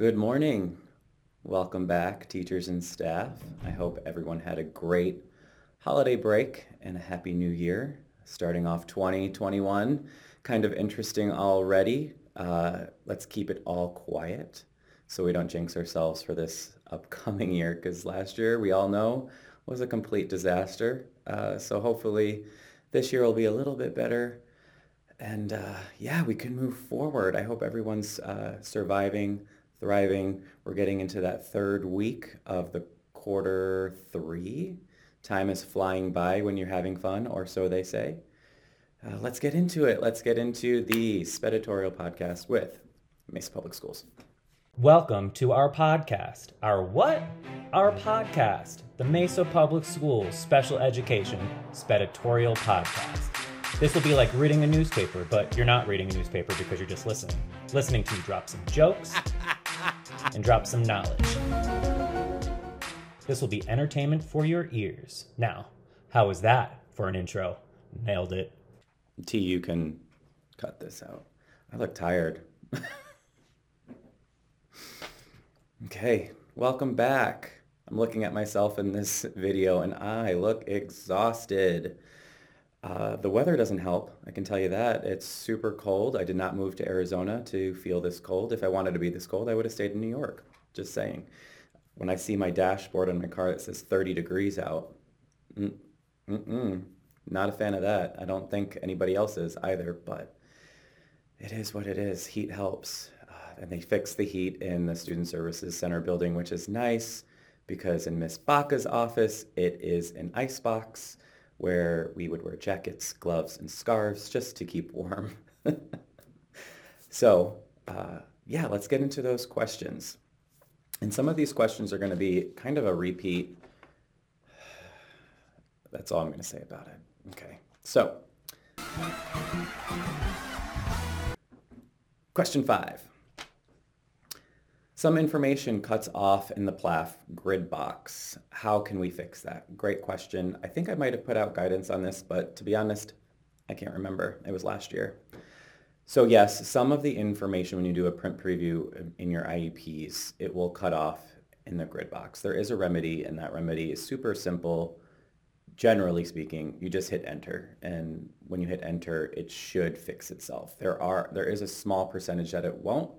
Good morning. Welcome back, teachers and staff. I hope everyone had a great holiday break and a happy new year. Starting off 2021, kind of interesting already. Uh, let's keep it all quiet so we don't jinx ourselves for this upcoming year because last year we all know was a complete disaster. Uh, so hopefully this year will be a little bit better. And uh, yeah, we can move forward. I hope everyone's uh, surviving, thriving. We're getting into that third week of the quarter three. Time is flying by when you're having fun, or so they say. Uh, let's get into it. Let's get into the Speditorial podcast with Mesa Public Schools. Welcome to our podcast. Our what? Our podcast, the Mesa Public Schools Special Education Speditorial Podcast. This will be like reading a newspaper, but you're not reading a newspaper because you're just listening. Listening to me drop some jokes and drop some knowledge. This will be entertainment for your ears. Now, how was that for an intro? Nailed it. T, you can cut this out. I look tired. okay, welcome back. I'm looking at myself in this video and I look exhausted. Uh, the weather doesn't help, I can tell you that. It's super cold. I did not move to Arizona to feel this cold. If I wanted to be this cold, I would have stayed in New York. Just saying. When I see my dashboard on my car that says 30 degrees out, mm, mm-mm, not a fan of that. I don't think anybody else is either, but it is what it is. Heat helps. Uh, and they fixed the heat in the Student Services Center building, which is nice because in Miss Baca's office, it is an ice box where we would wear jackets, gloves, and scarves just to keep warm. so uh, yeah, let's get into those questions. And some of these questions are going to be kind of a repeat. That's all I'm going to say about it. Okay, so question five. Some information cuts off in the PLAF grid box. How can we fix that? Great question. I think I might have put out guidance on this, but to be honest, I can't remember. It was last year. So yes, some of the information when you do a print preview in your IEPs, it will cut off in the grid box. There is a remedy and that remedy is super simple. Generally speaking, you just hit enter and when you hit enter, it should fix itself. There are there is a small percentage that it won't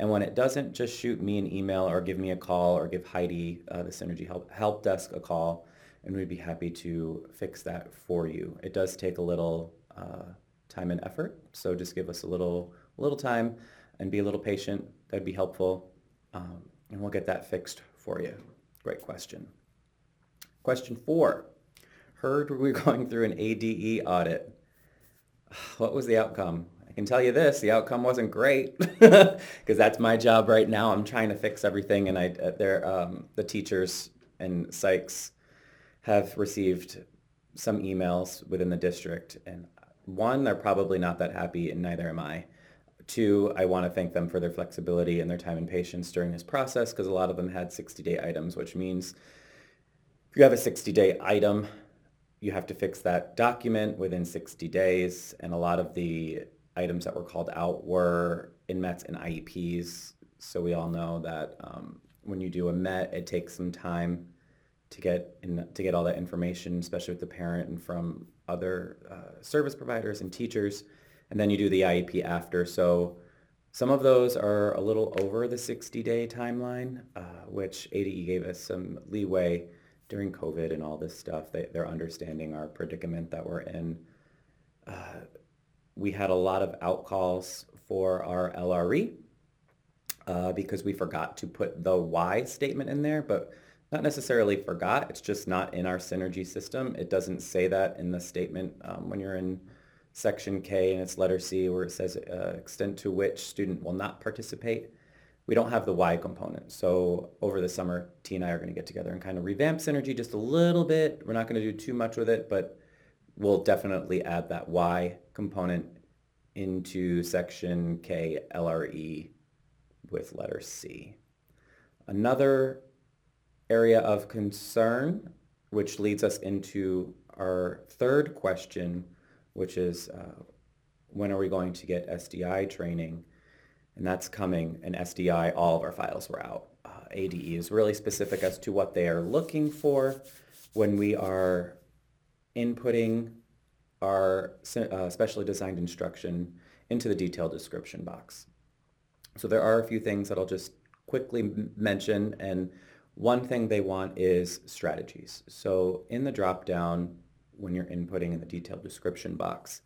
and when it doesn't, just shoot me an email or give me a call or give Heidi, uh, the Synergy Help, Help Desk, a call, and we'd be happy to fix that for you. It does take a little uh, time and effort, so just give us a little, little time and be a little patient. That'd be helpful, um, and we'll get that fixed for you. Great question. Question four. Heard we are going through an ADE audit. What was the outcome? I can tell you this, the outcome wasn't great because that's my job right now. I'm trying to fix everything and I, uh, um, the teachers and psychs have received some emails within the district and one, they're probably not that happy and neither am I. Two, I want to thank them for their flexibility and their time and patience during this process because a lot of them had 60-day items, which means if you have a 60-day item, you have to fix that document within 60 days. And a lot of the items that were called out were in METs and IEPs. So we all know that um, when you do a MET, it takes some time to get in, to get all that information, especially with the parent and from other uh, service providers and teachers. And then you do the IEP after. So some of those are a little over the 60-day timeline, uh, which ADE gave us some leeway during COVID and all this stuff. They, they're understanding our predicament that we're in. Uh, we had a lot of outcalls for our LRE uh, because we forgot to put the why statement in there, but not necessarily forgot. It's just not in our synergy system. It doesn't say that in the statement um, when you're in section K and it's letter C where it says uh, extent to which student will not participate. We don't have the why component. So over the summer, T and I are going to get together and kind of revamp synergy just a little bit. We're not going to do too much with it, but we'll definitely add that why component into section K LRE with letter C. Another area of concern, which leads us into our third question, which is uh, when are we going to get SDI training? And that's coming in SDI. All of our files were out. Uh, ADE is really specific as to what they are looking for when we are inputting our uh, specially designed instruction into the detailed description box. So there are a few things that I'll just quickly mention and one thing they want is strategies. So in the drop-down, when you're inputting in the detailed description box,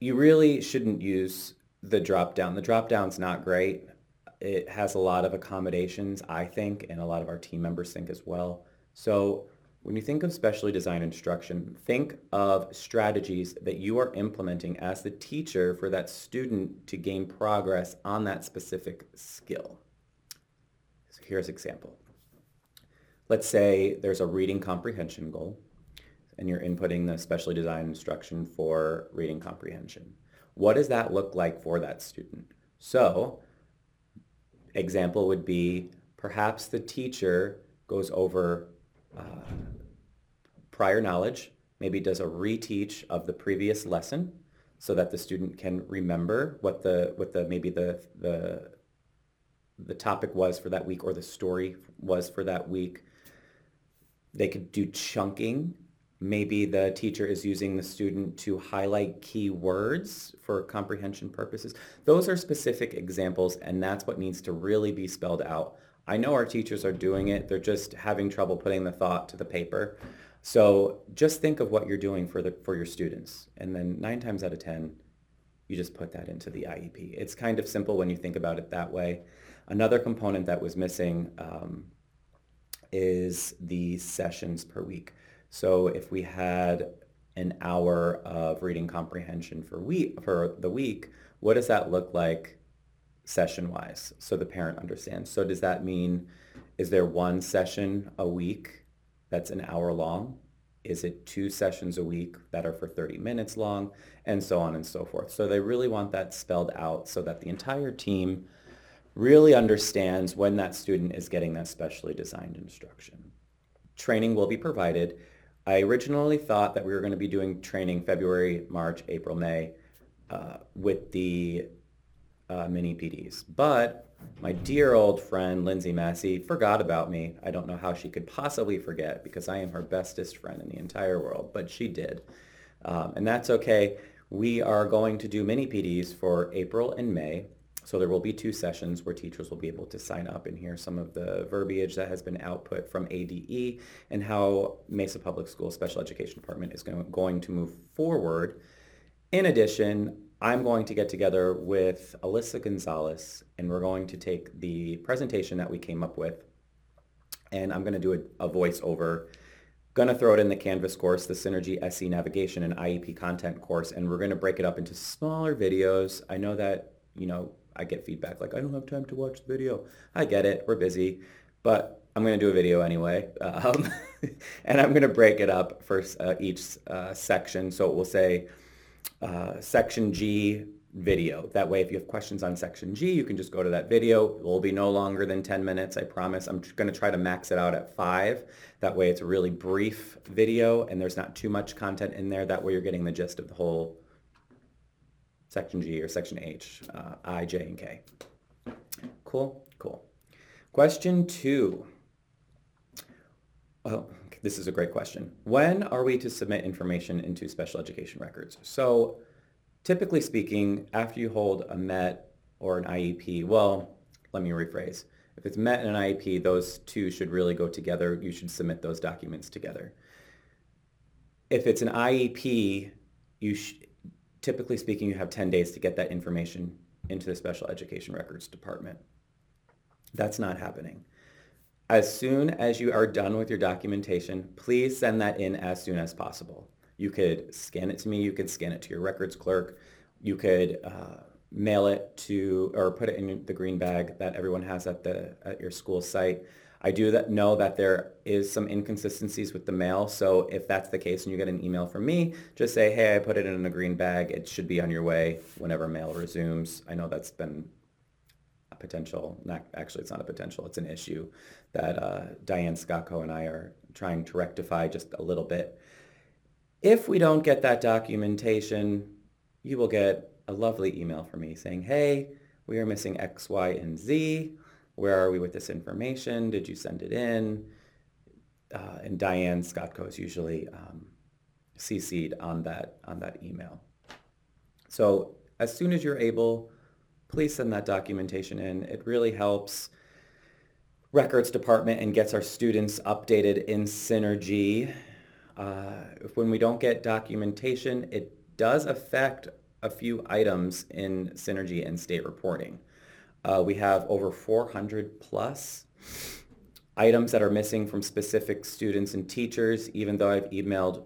you really shouldn't use the drop-down. The drop-down's not great. It has a lot of accommodations, I think, and a lot of our team members think as well. So when you think of specially designed instruction, think of strategies that you are implementing as the teacher for that student to gain progress on that specific skill. So here's an example. Let's say there's a reading comprehension goal and you're inputting the specially designed instruction for reading comprehension. What does that look like for that student? So example would be perhaps the teacher goes over uh, prior knowledge, maybe does a reteach of the previous lesson so that the student can remember what the what the maybe the the the topic was for that week or the story was for that week. They could do chunking. Maybe the teacher is using the student to highlight key words for comprehension purposes. Those are specific examples and that's what needs to really be spelled out. I know our teachers are doing it. They're just having trouble putting the thought to the paper. So just think of what you're doing for the for your students. And then nine times out of 10, you just put that into the IEP. It's kind of simple when you think about it that way. Another component that was missing um, is the sessions per week. So if we had an hour of reading comprehension for week for the week, what does that look like session-wise so the parent understands? So does that mean, is there one session a week that's an hour long? Is it two sessions a week that are for 30 minutes long? And so on and so forth. So they really want that spelled out so that the entire team really understands when that student is getting that specially designed instruction. Training will be provided. I originally thought that we were going to be doing training February, March, April, May uh, with the uh, mini PDs. But my dear old friend Lindsay Massey forgot about me. I don't know how she could possibly forget because I am her bestest friend in the entire world, but she did. Um, and that's okay. We are going to do mini PDs for April and May. So there will be two sessions where teachers will be able to sign up and hear some of the verbiage that has been output from ADE and how Mesa Public School Special Education Department is going to move forward. In addition, I'm going to get together with Alyssa Gonzalez and we're going to take the presentation that we came up with and I'm going to do a, a voiceover. Going to throw it in the Canvas course, the Synergy SE Navigation and IEP content course, and we're going to break it up into smaller videos. I know that, you know, I get feedback like, I don't have time to watch the video. I get it. We're busy. But I'm going to do a video anyway. Um, and I'm going to break it up for uh, each uh, section. So it will say uh, section G video. That way, if you have questions on section G, you can just go to that video. It will be no longer than 10 minutes, I promise. I'm going to try to max it out at five. That way, it's a really brief video and there's not too much content in there. That way, you're getting the gist of the whole section G or section H, uh, I, J, and K. Cool, cool. Question two. Well, this is a great question. When are we to submit information into special education records? So typically speaking, after you hold a MET or an IEP, well, let me rephrase. If it's MET and an IEP, those two should really go together. You should submit those documents together. If it's an IEP, you typically speaking, you have 10 days to get that information into the special education records department. That's not happening. As soon as you are done with your documentation, please send that in as soon as possible. You could scan it to me. You could scan it to your records clerk. You could uh, mail it to or put it in the green bag that everyone has at the at your school site. I do that know that there is some inconsistencies with the mail. So if that's the case and you get an email from me, just say, hey, I put it in a green bag. It should be on your way whenever mail resumes. I know that's been a potential, not actually it's not a potential, it's an issue that uh, Diane Scocco and I are trying to rectify just a little bit. If we don't get that documentation, you will get a lovely email from me saying, hey, we are missing X, Y, and Z. Where are we with this information? Did you send it in? Uh, and Diane Scocco is usually um, CC'd on that, on that email. So as soon as you're able, please send that documentation in. It really helps records department and gets our students updated in Synergy. Uh, when we don't get documentation, it does affect a few items in Synergy and state reporting. Uh, we have over 400 plus items that are missing from specific students and teachers, even though I've emailed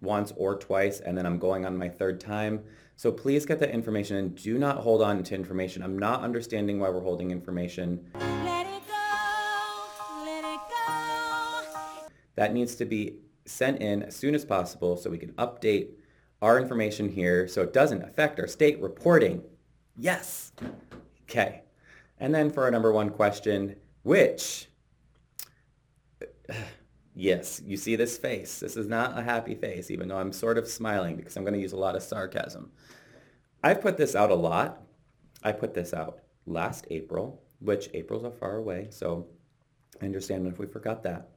once or twice and then I'm going on my third time. So please get that information and do not hold on to information. I'm not understanding why we're holding information. Let it go, let it go. That needs to be sent in as soon as possible so we can update our information here so it doesn't affect our state reporting. Yes. Okay. And then for our number one question, which, yes, you see this face. This is not a happy face, even though I'm sort of smiling because I'm going to use a lot of sarcasm. I've put this out a lot. I put this out last April, which April's a far away, so I understand if we forgot that.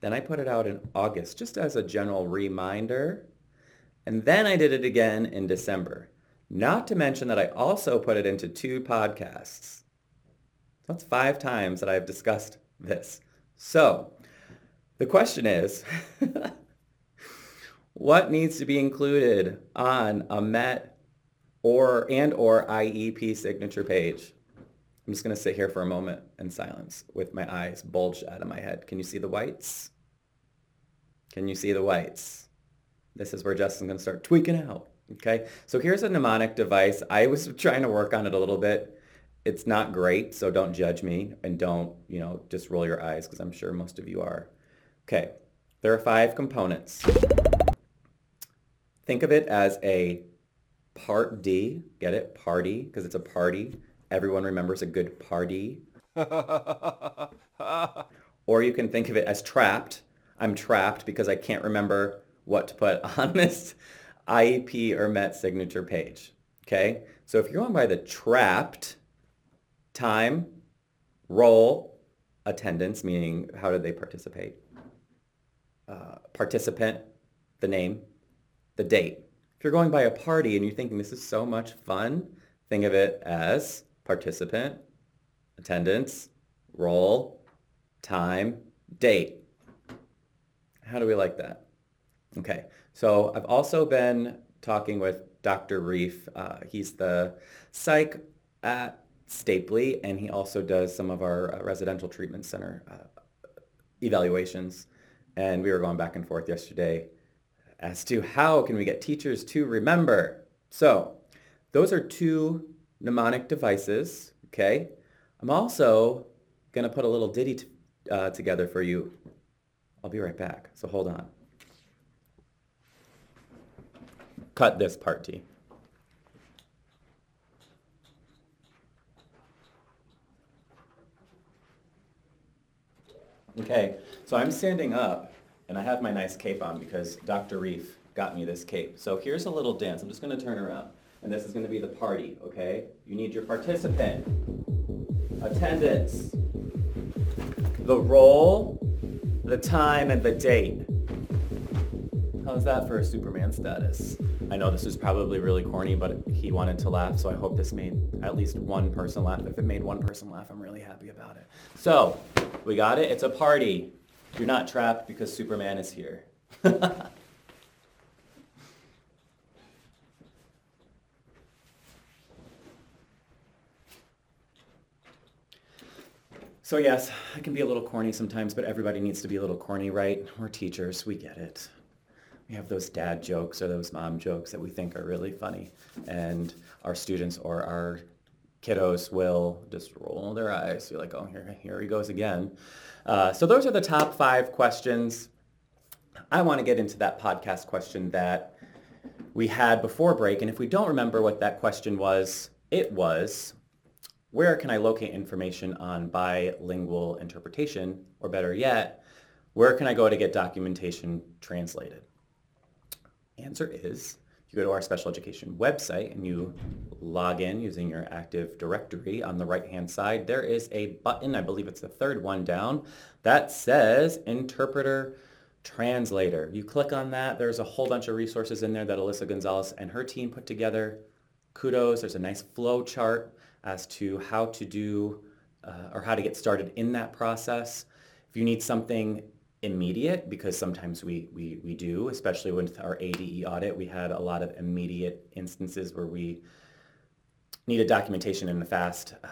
Then I put it out in August just as a general reminder. And then I did it again in December. Not to mention that I also put it into two podcasts. That's five times that I've discussed this. So the question is, what needs to be included on a MET or and or IEP signature page? I'm just going to sit here for a moment in silence with my eyes bulged out of my head. Can you see the whites? Can you see the whites? This is where Justin's going to start tweaking out. Okay, so here's a mnemonic device. I was trying to work on it a little bit. It's not great, so don't judge me and don't, you know, just roll your eyes because I'm sure most of you are. Okay, there are five components. Think of it as a part D, get it? Party, because it's a party. Everyone remembers a good party. or you can think of it as trapped. I'm trapped because I can't remember what to put on this IEP or MET signature page. Okay, so if you're going by the trapped time, role, attendance, meaning how did they participate, uh, participant, the name, the date. If you're going by a party and you're thinking this is so much fun, think of it as participant, attendance, role, time, date. How do we like that? Okay, so I've also been talking with Dr. Reef. Uh, he's the psych at Stapley, and he also does some of our uh, residential treatment center uh, evaluations. And we were going back and forth yesterday as to how can we get teachers to remember. So those are two mnemonic devices, okay? I'm also going to put a little ditty t- uh, together for you. I'll be right back, so hold on. Cut this part, T. Okay, so I'm standing up and I have my nice cape on because Dr. Reef got me this cape. So here's a little dance. I'm just going to turn around. And this is going to be the party, okay? You need your participant, attendance, the role, the time, and the date. How's that for a Superman status? I know this is probably really corny, but he wanted to laugh, so I hope this made at least one person laugh. If it made one person laugh, I'm really happy about it. So, we got it. It's a party. You're not trapped because Superman is here. So yes, I can be a little corny sometimes, but everybody needs to be a little corny, right? We're teachers, we get it. We have those dad jokes or those mom jokes that we think are really funny, and our students or our kiddos will just roll their eyes. You're like, oh, here, here he goes again. Uh, so those are the top five questions. I want to get into that podcast question that we had before break, and if we don't remember what that question was, it was, where can I locate information on bilingual interpretation? Or better yet, where can I go to get documentation translated? Answer is, you go to our special education website and you log in using your Active Directory on the right-hand side, there is a button, I believe it's the third one down, that says Interpreter Translator. You click on that, there's a whole bunch of resources in there that Alyssa Gonzalez and her team put together. Kudos, there's a nice flow chart as to how to do uh, or how to get started in that process. If you need something immediate, because sometimes we, we, we do, especially with our ADE audit, we had a lot of immediate instances where we needed documentation in a fast, uh,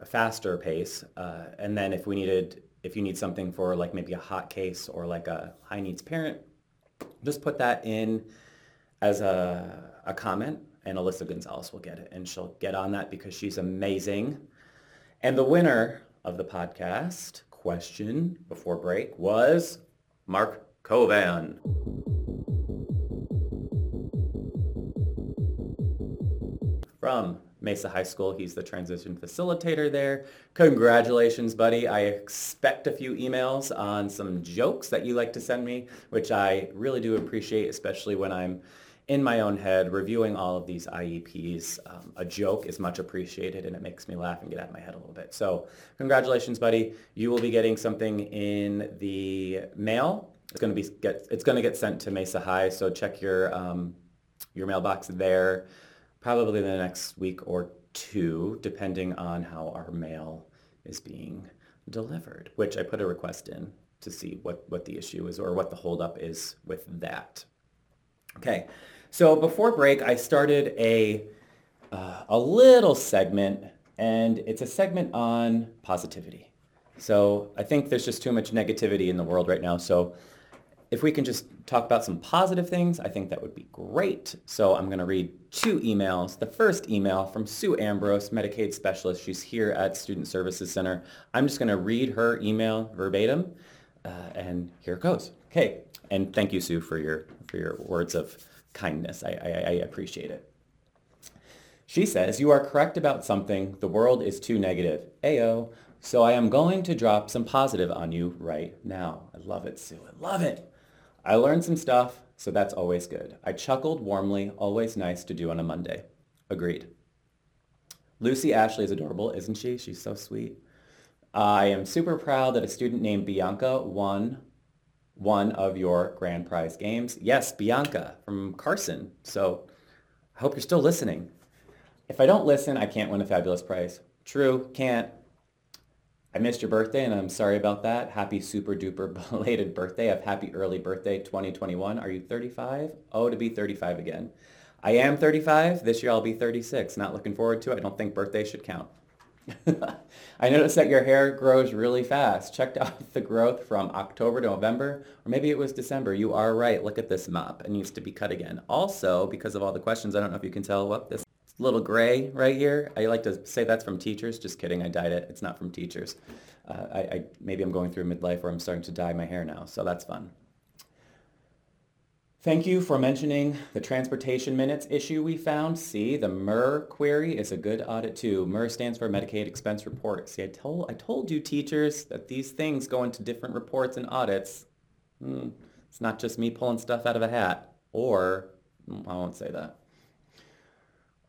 a faster pace. Uh, and then if we needed, if you need something for like maybe a hot case or like a high needs parent, just put that in as a, a comment and Alyssa Gonzalez will get it and she'll get on that because she's amazing. And the winner of the podcast question before break was Mark Kovan. From Mesa High School. He's the transition facilitator there. Congratulations, buddy. I expect a few emails on some jokes that you like to send me, which I really do appreciate, especially when I'm in my own head reviewing all of these IEPs. Um, a joke is much appreciated and it makes me laugh and get out of my head a little bit. So congratulations, buddy. You will be getting something in the mail. It's going to be get it's going to get sent to Mesa High, so check your um, your mailbox there probably in the next week or two, depending on how our mail is being delivered, which I put a request in to see what, what the issue is or what the holdup is with that. Okay, so before break, I started a, uh, a little segment, and it's a segment on positivity. So I think there's just too much negativity in the world right now. So if we can just talk about some positive things, I think that would be great. So I'm going to read two emails. The first email from Sue Ambrose, Medicaid specialist. She's here at Student Services Center. I'm just going to read her email verbatim, uh, and here it goes. Okay, and thank you, Sue, for your for your words of kindness. I, I, I appreciate it. She says, you are correct about something. The world is too negative. Ayo. So I am going to drop some positive on you right now. I love it, Sue. I love it. I learned some stuff, so that's always good. I chuckled warmly, always nice to do on a Monday. Agreed. Lucy Ashley is adorable, isn't she? She's so sweet. I am super proud that a student named Bianca won one of your grand prize games. Yes, Bianca from Carson. So I hope you're still listening. If I don't listen, I can't win a fabulous prize. True, can't. I missed your birthday and I'm sorry about that. Happy super duper belated birthday. Of happy early birthday 2021. Are you 35? Oh, to be 35 again. I am 35. This year I'll be 36. Not looking forward to it. I don't think birthday should count. I noticed that your hair grows really fast. Checked out the growth from October to November, or maybe it was December. You are right. Look at this mop. It needs to be cut again. Also, because of all the questions, I don't know if you can tell what this little gray right here. I like to say that's from teachers. Just kidding. I dyed it. It's not from teachers. Uh, I, I, maybe I'm going through midlife where I'm starting to dye my hair now, so that's fun. Thank you for mentioning the transportation minutes issue we found. See, the MER query is a good audit too. MER stands for Medicaid Expense Report. See, I told, I told you teachers that these things go into different reports and audits. Hmm, it's not just me pulling stuff out of a hat. Or, hmm, I won't say that.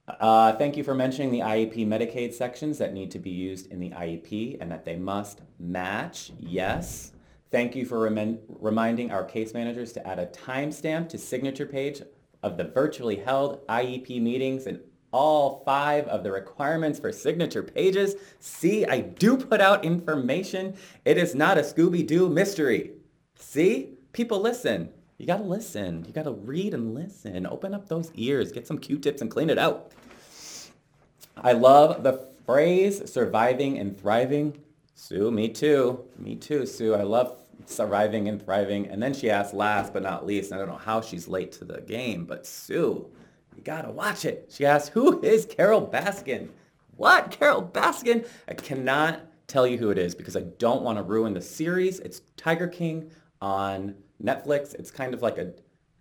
Uh, thank you for mentioning the IEP Medicaid sections that need to be used in the IEP and that they must match. Yes. Thank you for rem- reminding our case managers to add a timestamp to signature page of the virtually held IEP meetings and all five of the requirements for signature pages. See, I do put out information. It is not a Scooby-Doo mystery. See? People listen. You gotta listen. You gotta read and listen. Open up those ears. Get some Q-tips and clean it out. I love the phrase surviving and thriving. Sue, me too. Me too, Sue. I love surviving and thriving. And then she asked last but not least, I don't know how she's late to the game, but Sue, you gotta watch it. She asked, who is Carole Baskin? What? Carole Baskin? I cannot tell you who it is because I don't want to ruin the series. It's Tiger King on Netflix. It's kind of like a,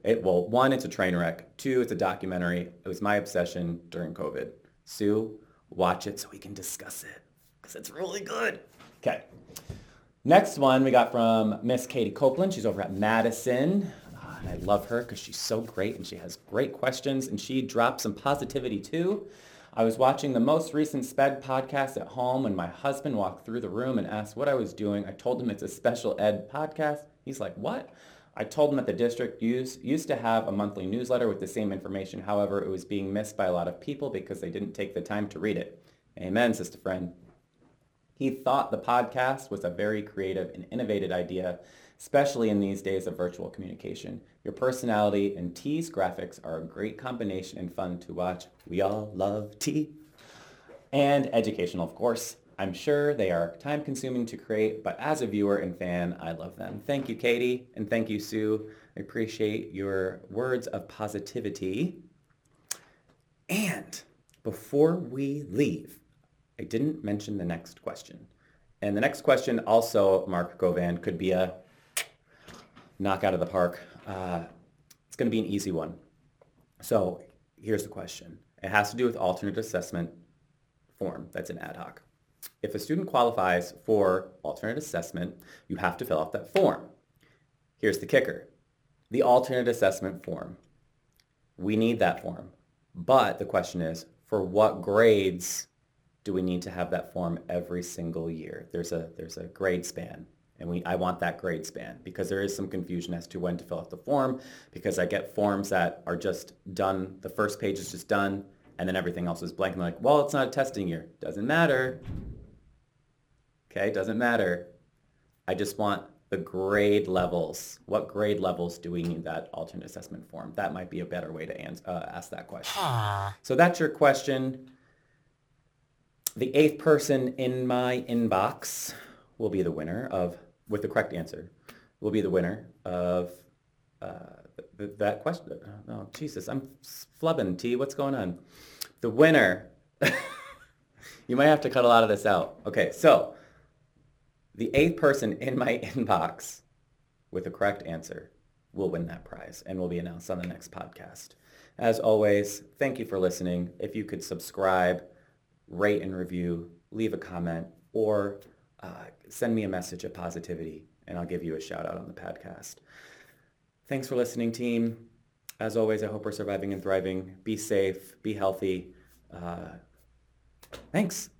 it, well, one, it's a train wreck. Two, it's a documentary. It was my obsession during COVID. Sue, watch it so we can discuss it because it's really good. Okay. Next one we got from Miss Katie Copeland. She's over at Madison. Uh, and I love her because she's so great and she has great questions and she drops some positivity too. I was watching the most recent SPED podcast at home when my husband walked through the room and asked what I was doing. I told him it's a special ed podcast. He's like, what? I told him that the district used, used to have a monthly newsletter with the same information. However, it was being missed by a lot of people because they didn't take the time to read it. Amen, sister friend. He thought the podcast was a very creative and innovative idea, especially in these days of virtual communication. Your personality and T's graphics are a great combination and fun to watch. We all love T. And educational, of course. I'm sure they are time consuming to create, but as a viewer and fan, I love them. Thank you, Katie, and thank you, Sue. I appreciate your words of positivity. And before we leave, I didn't mention the next question. And the next question also, Mark Govan, could be a knock out of the park. Uh, it's going to be an easy one. So here's the question. It has to do with alternate assessment form. That's an ad hoc. If a student qualifies for alternate assessment, you have to fill out that form. Here's the kicker. The alternate assessment form. We need that form. But the question is, for what grades do we need to have that form every single year? There's a, there's a grade span. And we, I want that grade span because there is some confusion as to when to fill out the form because I get forms that are just done, the first page is just done, and then everything else is blank. And I'm like, well, it's not a testing year. Doesn't matter. Okay, doesn't matter. I just want the grade levels. What grade levels do we need that alternate assessment form? That might be a better way to ans- uh, ask that question. So that's your question. The eighth person in my inbox will be the winner of, with the correct answer, will be the winner of uh, th- that question. Oh, Jesus, I'm flubbing, T. What's going on? The winner. you might have to cut a lot of this out. Okay, so the eighth person in my inbox with the correct answer will win that prize and will be announced on the next podcast. As always, thank you for listening. If you could subscribe, rate and review, leave a comment, or uh, send me a message of positivity, and I'll give you a shout out on the podcast. Thanks for listening, team. As always, I hope we're surviving and thriving. Be safe, be healthy. Uh, thanks.